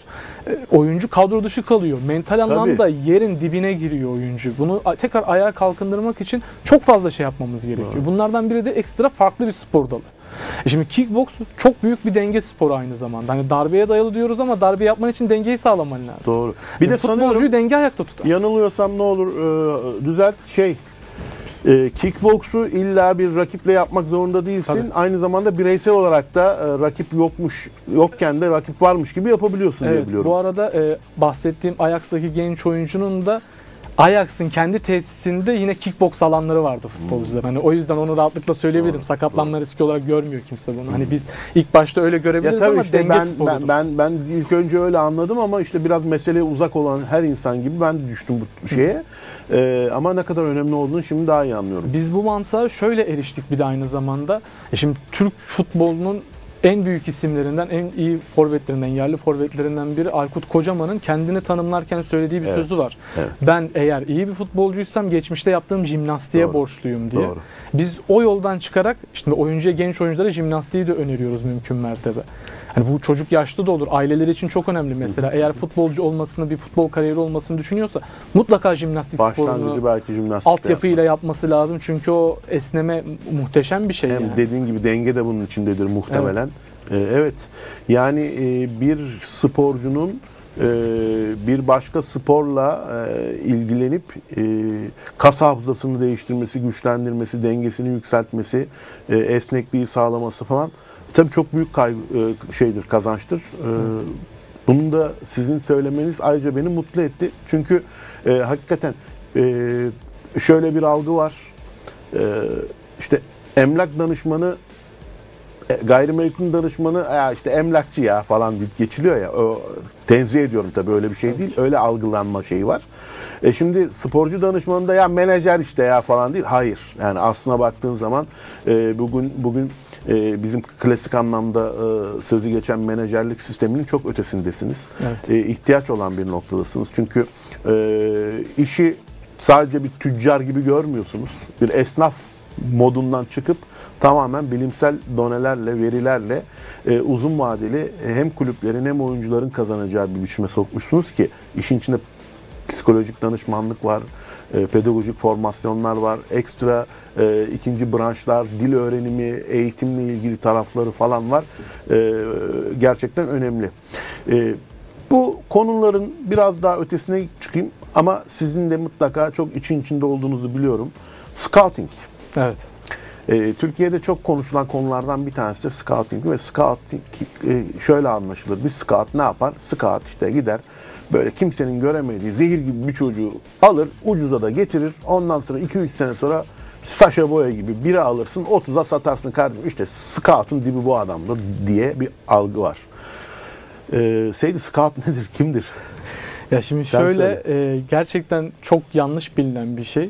E, oyuncu kadro dışı kalıyor. Mental anlamda yerin dibine giriyor oyuncu. Bunu tekrar ayağa kalkındırmak için çok fazla şey yapmamız gerekiyor. Doğru. Bunlardan biri de ekstra farklı bir spor dalı. E şimdi kickbox çok büyük bir denge sporu aynı zamanda. Hani darbeye dayalı diyoruz ama darbe yapman için dengeyi sağlaman lazım. doğru. Bir de futbolcuyu denge ayakta tutar. yanılıyorsam ne olur e, düzelt şey e, kickboksu illa bir rakiple yapmak zorunda değilsin. Tabii. Aynı zamanda bireysel olarak da e, rakip yokmuş yokken de rakip varmış gibi yapabiliyorsun diye Evet, biliyorum. bu arada e, bahsettiğim Ajax'taki genç oyuncunun da Ajax'ın kendi tesisinde yine kickbox alanları vardı futbolcular. Hani o yüzden onu rahatlıkla söyleyebilirim. Doğru, Sakatlanma riski olarak görmüyor kimse bunu. Hani biz ilk başta öyle Ya görebiliriz tabii ama işte denge ben, sporudur. ben, ben, ben ilk önce öyle anladım ama işte biraz meseleye uzak olan her insan gibi ben de düştüm bu şeye. Ee, ama ne kadar önemli olduğunu şimdi daha iyi anlıyorum. Biz bu mantığa şöyle eriştik bir de aynı zamanda. E şimdi Türk futbolunun en büyük isimlerinden, en iyi forvetlerinden, yerli forvetlerinden biri Aykut Kocaman'ın kendini tanımlarken söylediği bir Evet, sözü var. evet. Ben eğer iyi bir futbolcuysam geçmişte yaptığım jimnastiğe Doğru, borçluyum diye. Doğru. Biz o yoldan çıkarak işte oyuncuya, genç oyunculara jimnastiği de öneriyoruz mümkün mertebe. Hani bu çocuk yaşlı da olur. Aileleri için çok önemli mesela. Eğer futbolcu olmasını, bir futbol kariyeri olmasını düşünüyorsa mutlaka jimnastik sporunu Başlangıcı belki jimnastik. altyapıyla yapması lazım. Çünkü o esneme muhteşem bir şey Hem yani. dediğin gibi denge de bunun içindedir muhtemelen. Evet, evet. yani e, bir sporcunun e, bir başka sporla e, ilgilenip e, kas hafızasını değiştirmesi, güçlendirmesi, dengesini yükseltmesi, e, esnekliği sağlaması falan tabii çok büyük kaygı, e, şeydir, kazançtır. E, Bunu da sizin söylemeniz ayrıca beni mutlu etti. Çünkü e, hakikaten e, şöyle bir algı var. E, işte emlak danışmanı e, gayrimenkul danışmanı ya işte emlakçı ya falan deyip geçiliyor ya. O, tenzih ediyorum tabii öyle bir şey değil. Öyle algılanma şeyi var. E şimdi sporcu danışmanı da ya menajer işte ya falan değil. Hayır. Yani aslına baktığın zaman e, bugün bugün e, bizim klasik anlamda e, sözü geçen menajerlik sisteminin çok ötesindesiniz. Evet. E, ihtiyaç olan bir noktadasınız. Çünkü e, işi sadece bir tüccar gibi görmüyorsunuz. Bir esnaf modundan çıkıp tamamen bilimsel donelerle, verilerle e, uzun vadeli hem kulüplerin hem oyuncuların kazanacağı bir biçime sokmuşsunuz ki işin içinde psikolojik danışmanlık var, e, pedagojik formasyonlar var, ekstra e, ikinci branşlar, dil öğrenimi, eğitimle ilgili tarafları falan var. E, gerçekten önemli. E, bu konuların biraz daha ötesine çıkayım ama sizin de mutlaka çok için içinde olduğunuzu biliyorum. Scouting. Evet. E, Türkiye'de çok konuşulan konulardan bir tanesi de scouting ve scouting e, şöyle anlaşılır. Bir scout ne yapar? Scout işte gider böyle kimsenin göremediği zehir gibi bir çocuğu alır, ucuza da getirir. Ondan sonra 2-3 sene sonra Saşa Boya gibi biri alırsın, 30'a satarsın kardeşim. İşte scout'un dibi bu adamdır diye bir algı var. E, Seydi scout nedir, kimdir? Ya şimdi Sen şöyle e, gerçekten çok yanlış bilinen bir şey.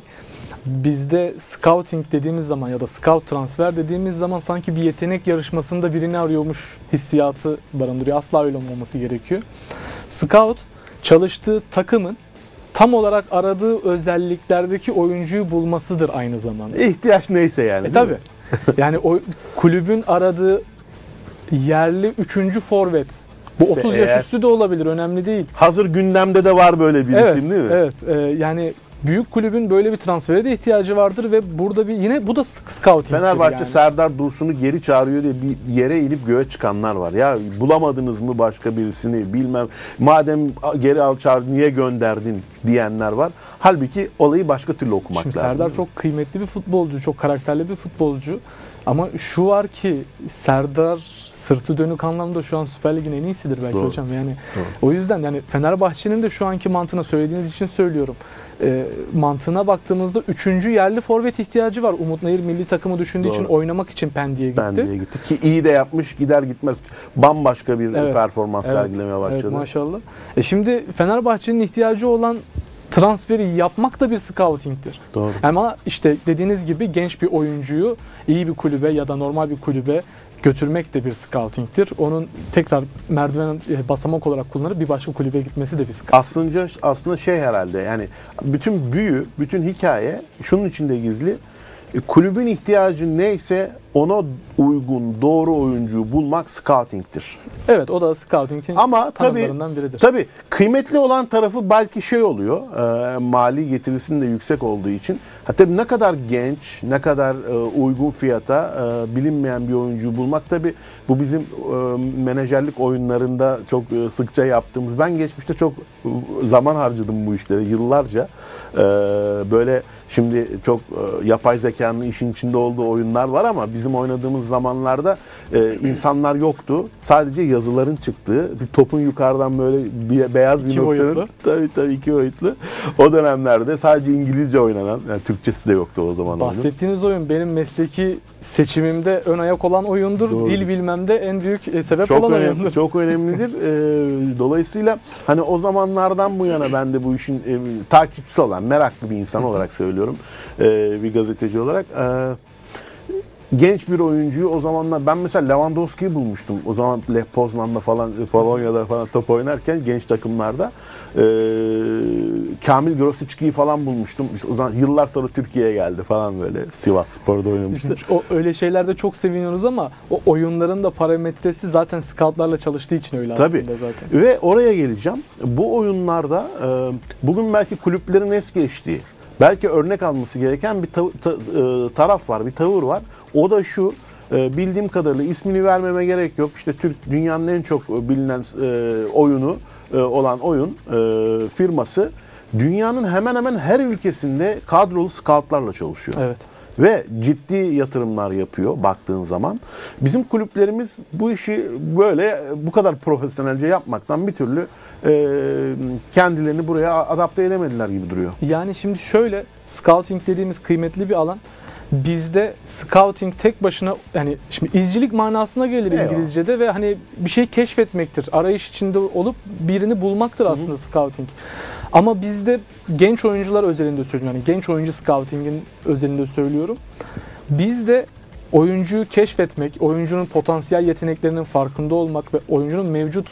Bizde scouting dediğimiz zaman ya da scout transfer dediğimiz zaman sanki bir yetenek yarışmasında birini arıyormuş hissiyatı barındırıyor. Asla öyle olmaması gerekiyor. Scout çalıştığı takımın tam olarak aradığı özelliklerdeki oyuncuyu bulmasıdır aynı zamanda. İhtiyaç neyse yani. E tabi. Yani o kulübün aradığı yerli üçüncü forvet. Bu İşte 30 eğer- yaş üstü de olabilir. Önemli değil. Hazır gündemde de var böyle bir Evet, isim değil mi? evet. Ee, yani büyük kulübün böyle bir transfere de ihtiyacı vardır ve burada bir yine bu da scouting. Fenerbahçe yani. Serdar Dursun'u geri çağırıyor diye bir yere inip göğe çıkanlar var. Ya bulamadınız mı başka birisini bilmem. Madem geri al çağır niye gönderdin diyenler var. Halbuki olayı başka türlü okumak Şimdi lazım. Serdar çok kıymetli bir futbolcu, çok karakterli bir futbolcu. Ama şu var ki Serdar sırtı dönük anlamda şu an Süper Lig'in en iyisidir belki Doğru. hocam. Yani Doğru. o yüzden yani Fenerbahçe'nin de şu anki mantığına söylediğiniz için söylüyorum. E, mantığına baktığımızda üçüncü yerli forvet ihtiyacı var. Umut Nayır milli takımı düşündüğü Doğru. için oynamak için Pendik'e gitti. Ben diye gitti ki iyi de yapmış gider gitmez bambaşka bir Evet. performans Evet. sergilemeye başladı. Evet maşallah. E şimdi Fenerbahçe'nin ihtiyacı olan transferi yapmak da bir scouting'tir. Doğru. Ama işte dediğiniz gibi genç bir oyuncuyu iyi bir kulübe ya da normal bir kulübe götürmek de bir scouting'tir. Onun tekrar merdiven e, basamak olarak kullanıp bir başka kulübe gitmesi de bir scouting. Aslında aslında şey herhalde yani bütün büyü, bütün hikaye şunun içinde gizli. E, Kulübün ihtiyacı neyse ona uygun doğru oyuncuyu bulmak scouting'tir. Evet o da scouting'in Ama tabii biridir. tabii kıymetli olan tarafı belki şey oluyor. e, mali getirisinin de yüksek olduğu için. Tabii ne kadar genç, ne kadar e, uygun fiyata e, bilinmeyen bir oyuncuyu bulmak tabii bu bizim e, menajerlik oyunlarında çok sıkça yaptığımız. Ben geçmişte çok zaman harcadım bu işlere yıllarca. E, böyle Şimdi çok e, yapay zekanın işin içinde olduğu oyunlar var ama bizim oynadığımız zamanlarda e, insanlar yoktu. Sadece yazıların çıktığı, bir topun yukarıdan böyle bir, beyaz bir İki noktanın boyutlu. tabii tabii iki boyutlu. O dönemlerde sadece İngilizce oynanan, yani Türkçesi de yoktu o zaman. Bahsettiğiniz oyun benim mesleki seçimimde ön ayak olan oyundur. Doğru. Dil bilmemde en büyük e, sebep çok olan önemli, oyundur. çok önemlidir. Dolayısıyla hani o zamanlardan bu yana ben de bu işin e, takipçisi olan, meraklı bir insan olarak söylüyorum. Ee, bir gazeteci olarak. Ee, genç bir oyuncuyu o zamanlar ben mesela Lewandowski'yi bulmuştum. O zaman Lech Poznan'da falan Polonya'da falan top oynarken genç takımlarda ee, Kamil Grosicki'yi falan bulmuştum. İşte o zaman yıllar sonra Türkiye'ye geldi falan böyle. Sivas Spor'da oynamıştı. O öyle şeylerde çok seviniyoruz ama o oyunların da parametresi zaten scoutlarla çalıştığı için öyle Tabii. aslında zaten. Ve oraya geleceğim. Bu oyunlarda e, bugün belki kulüplerin es geçtiği, belki örnek alması gereken bir tav- ta- e, taraf var, bir tavır var. O da şu, e, bildiğim kadarıyla ismini vermeme gerek yok. İşte Türk dünyanın en çok bilinen e, oyunu e, olan oyun firması dünyanın hemen hemen her ülkesinde kadrolu scoutlarla çalışıyor Evet. Ve ciddi yatırımlar yapıyor baktığın zaman. Bizim kulüplerimiz bu işi böyle bu kadar profesyonelce yapmaktan bir türlü e, kendilerini buraya adapte edemediler gibi duruyor. Yani şimdi şöyle scouting dediğimiz kıymetli bir alan. Bizde scouting tek başına yani şimdi izcilik manasına gelir Eyvallah. İngilizce'de ve hani bir şey keşfetmektir. Arayış içinde olup birini bulmaktır aslında scouting. Ama bizde genç oyuncular özelinde söylüyorum. Yani genç oyuncu scouting'in özelinde söylüyorum. Bizde oyuncuyu keşfetmek, oyuncunun potansiyel yeteneklerinin farkında olmak ve oyuncunun mevcut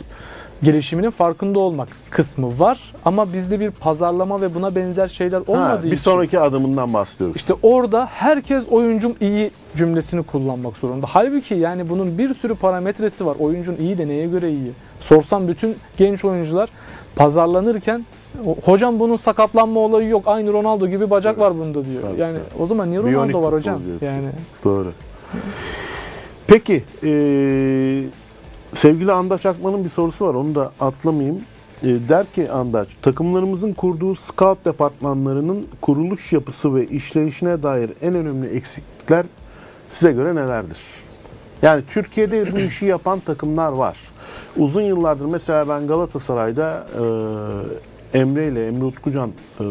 gelişiminin farkında olmak kısmı var. Ama bizde bir pazarlama ve buna benzer şeyler olmadığı Ha, bir için sonraki adımından bahsediyoruz. işte orada herkes oyuncum iyi cümlesini kullanmak zorunda. Halbuki yani bunun bir sürü parametresi var. Oyuncun iyi de neye göre iyi? Sorsam bütün genç oyuncular pazarlanırken "O- hocam bunun sakatlanma olayı yok. Aynı Ronaldo gibi bacak var bunda diyor. Tabii, yani o zaman niye Ronaldo var futbol hocam? diyorsun. Yani Doğru. Peki, e, sevgili Andaç Akman'ın bir sorusu var. Onu da atlamayayım. E, der ki Andaç, takımlarımızın kurduğu scout departmanlarının kuruluş yapısı ve işleyişine dair en önemli eksiklikler size göre nelerdir? Yani Türkiye'de bu işi yapan takımlar var. Uzun yıllardır mesela ben Galatasaray'da e, Emre ile Emre Utkucan e,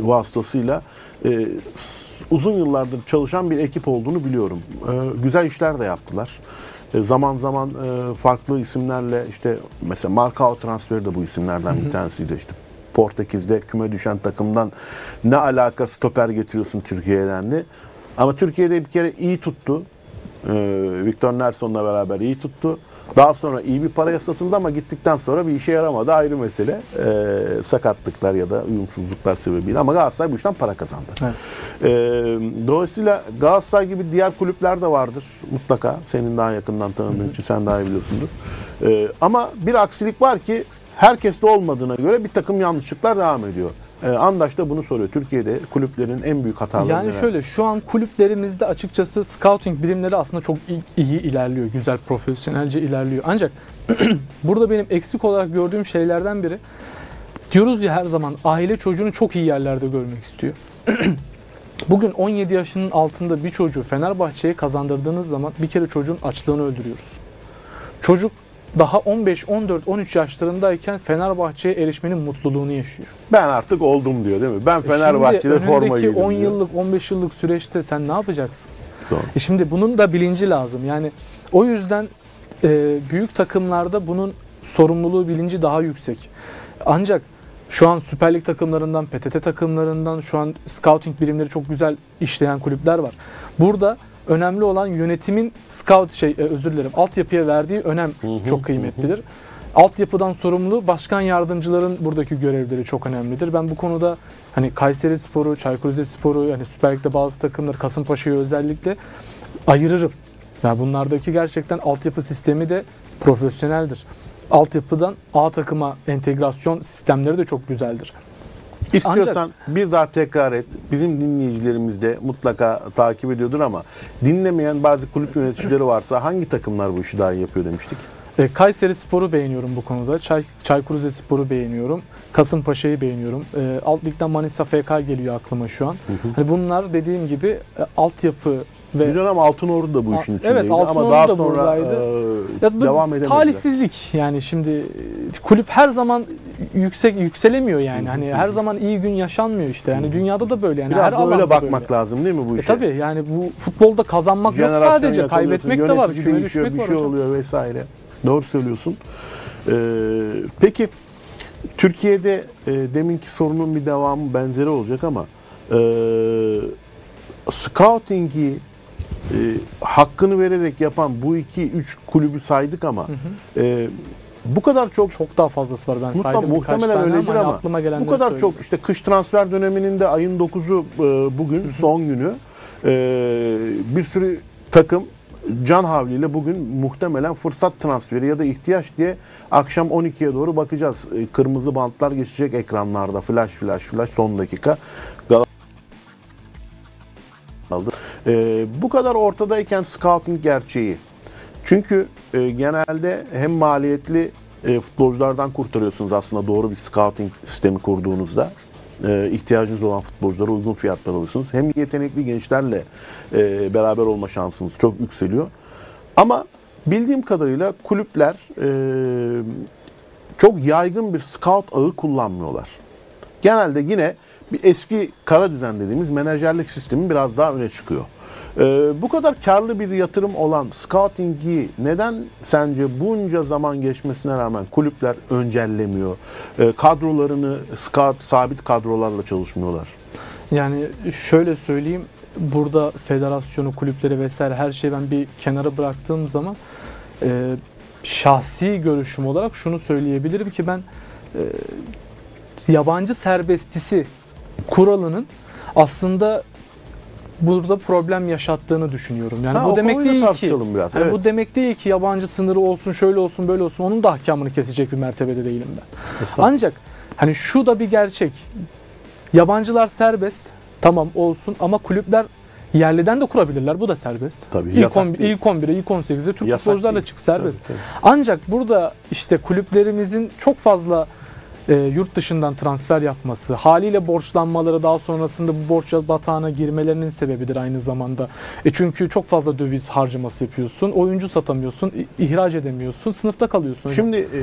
vasıtasıyla e, uzun yıllardır çalışan bir ekip olduğunu biliyorum. E, güzel işler de yaptılar. E, zaman zaman e, farklı isimlerle işte mesela Marcao transferi de bu isimlerden bir tanesiydi işte. Portekiz'de küme düşen takımdan ne alaka stoper getiriyorsun Türkiye'den de. Ama Türkiye'de bir kere iyi tuttu. Ee, Victor Nelson'la beraber iyi tuttu. Daha sonra iyi bir paraya satıldı ama gittikten sonra bir işe yaramadı ayrı mesele. Ee, sakatlıklar ya da uyumsuzluklar sebebiyle ama Galatasaray bu işten para kazandı. Evet. Ee, dolayısıyla Galatasaray gibi diğer kulüpler de vardır mutlaka. Senin daha yakından tanıdığın için sen daha iyi biliyorsundur. Ee, ama bir aksilik var ki herkeste olmadığına göre bir takım yanlışlıklar devam ediyor. Ee, Andaş da bunu soruyor. Türkiye'de kulüplerin en büyük hataları Yani neler? şöyle şu an kulüplerimizde açıkçası scouting birimleri aslında çok iyi, iyi ilerliyor. Güzel, profesyonelce ilerliyor. Ancak burada benim eksik olarak gördüğüm şeylerden biri diyoruz ya her zaman aile çocuğunu çok iyi yerlerde görmek istiyor. Bugün 17 yaşının altında bir çocuğu Fenerbahçe'ye kazandırdığınız zaman bir kere çocuğun açlığını öldürüyoruz. Çocuk daha 15, 14, 13 yaşlarındayken Fenerbahçe'ye erişmenin mutluluğunu yaşıyor. Ben artık oldum diyor değil mi? Ben Fenerbahçe'de Şimdi forma giydim 10 diyor. yıllık 15 yıllık süreçte sen ne yapacaksın? Doğru. E şimdi bunun da bilinci lazım. Yani o yüzden e, büyük takımlarda bunun sorumluluğu bilinci daha yüksek. Ancak şu an Süper Lig takımlarından, PTT takımlarından şu an scouting birimleri çok güzel işleyen kulüpler var. Burada önemli olan yönetimin scout şey e, özür dilerim altyapıya verdiği önem çok kıymetlidir. Altyapıdan sorumlu başkan yardımcıların buradaki görevleri çok önemlidir. Ben bu konuda hani Kayseri Sporu, Çaykur Rizesporu, yani Süper Lig'de bazı takımlar Kasımpaşa'yı özellikle ayırırım. Yani bunlardaki gerçekten altyapı sistemi de profesyoneldir. Altyapıdan A takıma entegrasyon sistemleri de çok güzeldir. İstiyorsan bir daha tekrar et. Bizim dinleyicilerimiz de mutlaka takip ediyordur ama dinlemeyen bazı kulüp yöneticileri varsa hangi takımlar bu işi daha iyi yapıyor demiştik? E, Kayseri Spor'u beğeniyorum bu konuda. Çay, Çaykur Rizespor'u beğeniyorum. Kasımpaşa'yı beğeniyorum. E, alt ligden Manisa FK geliyor aklıma şu an. Hani bunlar dediğim gibi e, altyapı ve Bir dönem Altınordu da bu işin evet, içindeydi ama Altınordu daha da sonra buradaydı. e, Ya devam edemediler. talihsizlik yani şimdi e, kulüp her zaman yüksek yükselemiyor yani. Hı hı Hani hı. her zaman iyi gün yaşanmıyor işte. Yani dünyada da böyle yani Biraz her da öyle bakmak böyle. lazım değil mi bu E işe? tabii yani bu futbolda kazanmak yok sadece kaybetmek de var. Küme değişiyor, düşmek bir var şey oluyor vesaire. Doğru söylüyorsun. Ee, peki Türkiye'de e, deminki sorunun bir devamı benzeri olacak ama e, scouting'i e, hakkını vererek yapan bu iki üç kulübü saydık ama Hı hı. e, bu kadar çok Çok daha fazlası var ben Muhtem- saydım muhtemelen öyledir ama, hani ama aklıma Bu kadar söyleyeyim. çok işte kış transfer döneminin de ayın 9'u e, bugün son günü. E, bir sürü takım can havliyle bugün muhtemelen fırsat transferi ya da ihtiyaç diye akşam 12'ye doğru bakacağız. E, kırmızı bantlar geçecek ekranlarda. Flash flash flash son dakika. Aldı. E, bu kadar ortadayken scouting gerçeği. Çünkü e, genelde hem maliyetli e, futbolculardan kurtarıyorsunuz aslında doğru bir scouting sistemi kurduğunuzda. E, ihtiyacınız olan futbolculara uygun fiyatlar alıyorsunuz. Hem yetenekli gençlerle e, beraber olma şansınız çok yükseliyor. Ama bildiğim kadarıyla kulüpler e, çok yaygın bir scout ağı kullanmıyorlar. Genelde yine bir eski kara düzen dediğimiz menajerlik sistemi biraz daha öne çıkıyor. Ee, bu kadar karlı bir yatırım olan scouting'i neden sence bunca zaman geçmesine rağmen kulüpler öncellemiyor? Ee, kadrolarını scout sabit kadrolarla çalışmıyorlar. Yani şöyle söyleyeyim burada federasyonu, kulüpleri vesaire her şeyi ben bir kenara bıraktığım zaman e, şahsi görüşüm olarak şunu söyleyebilirim ki ben e, yabancı serbestisi kuralının aslında burada problem yaşattığını düşünüyorum. Yani Ha, bu demek değil ki biraz. yani Evet. bu demek değil ki yabancı sınırı olsun, şöyle olsun, böyle olsun. Onun da ahkamını kesecek bir mertebede değilim ben. Ancak hani şu da bir gerçek. Yabancılar serbest. Tamam olsun ama kulüpler yerliden de kurabilirler. Bu da serbest. Tabii, İlk, yasak 11, değil. ilk 11'e, ilk 18'e Türk futbolcularla çık serbest. Tabii, Ancak burada işte kulüplerimizin çok fazla e, yurt dışından transfer yapması, haliyle borçlanmaları daha sonrasında bu borç batağına girmelerinin sebebidir aynı zamanda. E çünkü çok fazla döviz harcaması yapıyorsun, oyuncu satamıyorsun, ihraç edemiyorsun, sınıfta kalıyorsun. Şimdi e,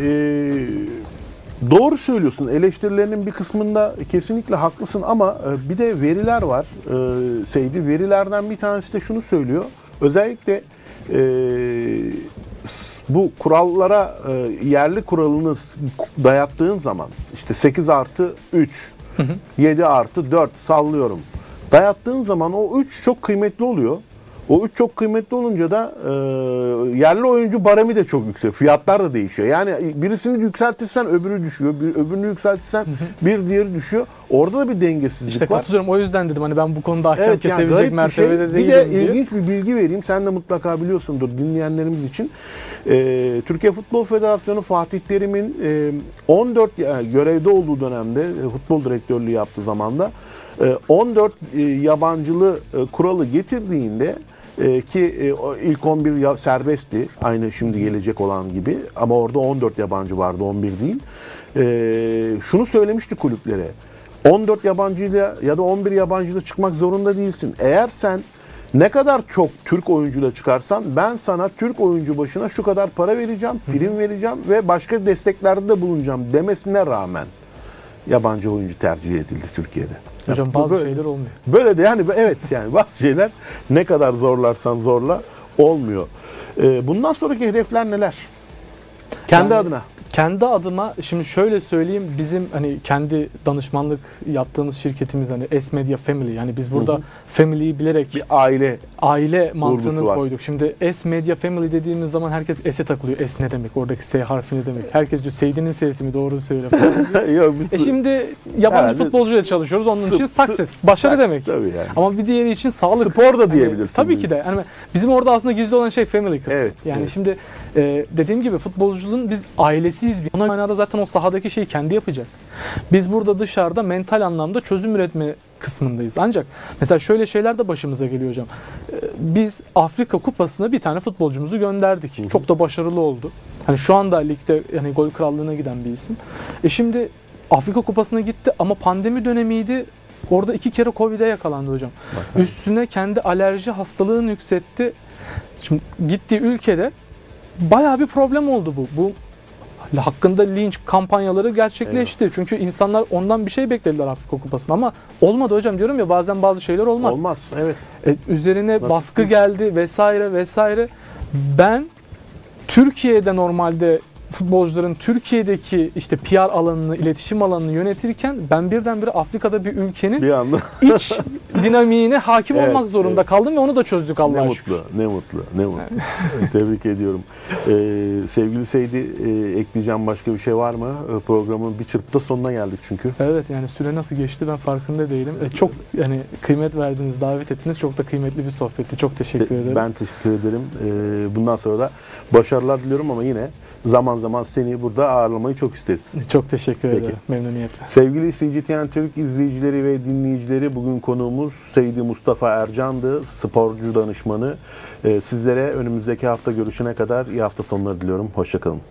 doğru söylüyorsun. Eleştirilerinin bir kısmında kesinlikle haklısın ama e, bir de veriler var. E, Seydi verilerden bir tanesi de şunu söylüyor. Özellikle bu kurallara e, yerli kuralını dayattığın zaman işte 8 artı 3, 7 artı 4 sallıyorum. Dayattığın zaman o 3 çok kıymetli oluyor. O 3 çok kıymetli olunca da e, yerli oyuncu baremi de çok yüksek. Fiyatlar da değişiyor. Yani birisini yükseltirsen öbürü düşüyor. Bir, öbürünü yükseltirsen bir diğeri düşüyor. Orada da bir dengesizlik İşte var. katılıyorum. O yüzden dedim hani ben bu konuda ahkam Evet yani kesebilecek bir şey. mertebede Bir değilim de diye. ilginç bir bilgi vereyim. Sen de mutlaka biliyorsundur dinleyenlerimiz için. Ee, Türkiye Futbol Federasyonu Fatih Terim'in e, 14 ya- görevde olduğu dönemde e, futbol direktörlüğü yaptığı zamanda e, 14 e, yabancılı e, kuralı getirdiğinde e, ki e, ilk 11 ya- serbestti. Aynı şimdi gelecek olan gibi. Ama orada 14 yabancı vardı, 11 değil. E, şunu söylemişti kulüplere. 14 yabancıyla ya da 11 yabancıyla çıkmak zorunda değilsin. Eğer sen ne kadar çok Türk oyuncuyla çıkarsan ben sana Türk oyuncu başına şu kadar para vereceğim, prim vereceğim ve başka desteklerde de bulunacağım demesine rağmen yabancı oyuncu tercih edildi Türkiye'de. Hocam bazı böyle- şeyler olmuyor. Böyle de yani evet yani bazı şeyler ne kadar zorlarsan zorla olmuyor. Ee, bundan sonraki hedefler neler? Kendi Yani- adına. Kendi adıma şimdi şöyle söyleyeyim bizim hani kendi danışmanlık yaptığımız şirketimiz hani S Media Family yani biz burada Hı hı. family'yi bilerek Bir aile aile mantığını koyduk. Şimdi S Media Family dediğimiz zaman herkes S'e takılıyor. S ne demek? Oradaki S harfi ne demek? Herkes diyor Seydi'nin S'si mi? Doğru söyle falan. Yok, e şimdi yabancı Herhalde futbolcuyla çalışıyoruz. Onun için success. Başarı demek. Tabii yani. Ama bir diğeri için sağlık. Spor da Hani diyebilirsin. tabii ki de. Yani bizim orada aslında gizli olan şey family kısmı. Evet, Yani evet. şimdi e, dediğim gibi futbolculuğun biz ailesiyiz. Ona manada zaten o sahadaki şeyi kendi yapacak. Biz burada dışarıda mental anlamda çözüm üretme kısmındayız. Ancak mesela şöyle şeyler de başımıza geliyor hocam. E, biz Afrika Kupası'na bir tane futbolcumuzu gönderdik. Çok da başarılı oldu. Hani şu anda ligde yani gol krallığına giden bir isim. E şimdi Afrika Kupası'na gitti ama pandemi dönemiydi. Orada iki kere Covid'e yakalandı hocam. Üstüne kendi alerji hastalığını yükseltti. Şimdi gittiği ülkede bayağı bir problem oldu bu. Bu hakkında linç kampanyaları gerçekleşti. Çünkü insanlar ondan bir şey beklediler Afrika Kupası'nda ama olmadı hocam diyorum ya bazen bazı şeyler olmaz. Olmaz. Evet. E, üzerine Nasıl baskı ki? geldi vesaire vesaire. Ben Türkiye'de normalde futbolcuların Türkiye'deki işte PR alanını, iletişim alanını yönetirken ben birdenbire Afrika'da bir ülkenin Bir anda iç dinamiğine hakim Evet, olmak zorunda evet. kaldım ve onu da çözdük ne Allah'a şükür. mutlu, ne mutlu, ne mutlu. Tebrik ediyorum. Ee, sevgili Seydi, e, ekleyeceğim başka bir şey var mı? E, programın bir çırpıda sonuna geldik çünkü. Evet yani süre nasıl geçti ben farkında değilim. E, çok yani kıymet verdiniz, davet ettiniz. Çok da kıymetli bir sohbetti. Çok teşekkür Te- ederim. Ben teşekkür ederim. Ee, bundan sonra da başarılar diliyorum ama yine zaman zaman seni burada ağırlamayı çok isteriz. Çok teşekkür Peki. ederim. Memnuniyetle. Sevgili CGTN Türk izleyicileri ve dinleyicileri bugün konuğumuz Seydi Mustafa Ercan'dı, sporcu danışmanı. Ee, sizlere önümüzdeki hafta görüşene kadar iyi hafta sonları diliyorum. Hoşçakalın.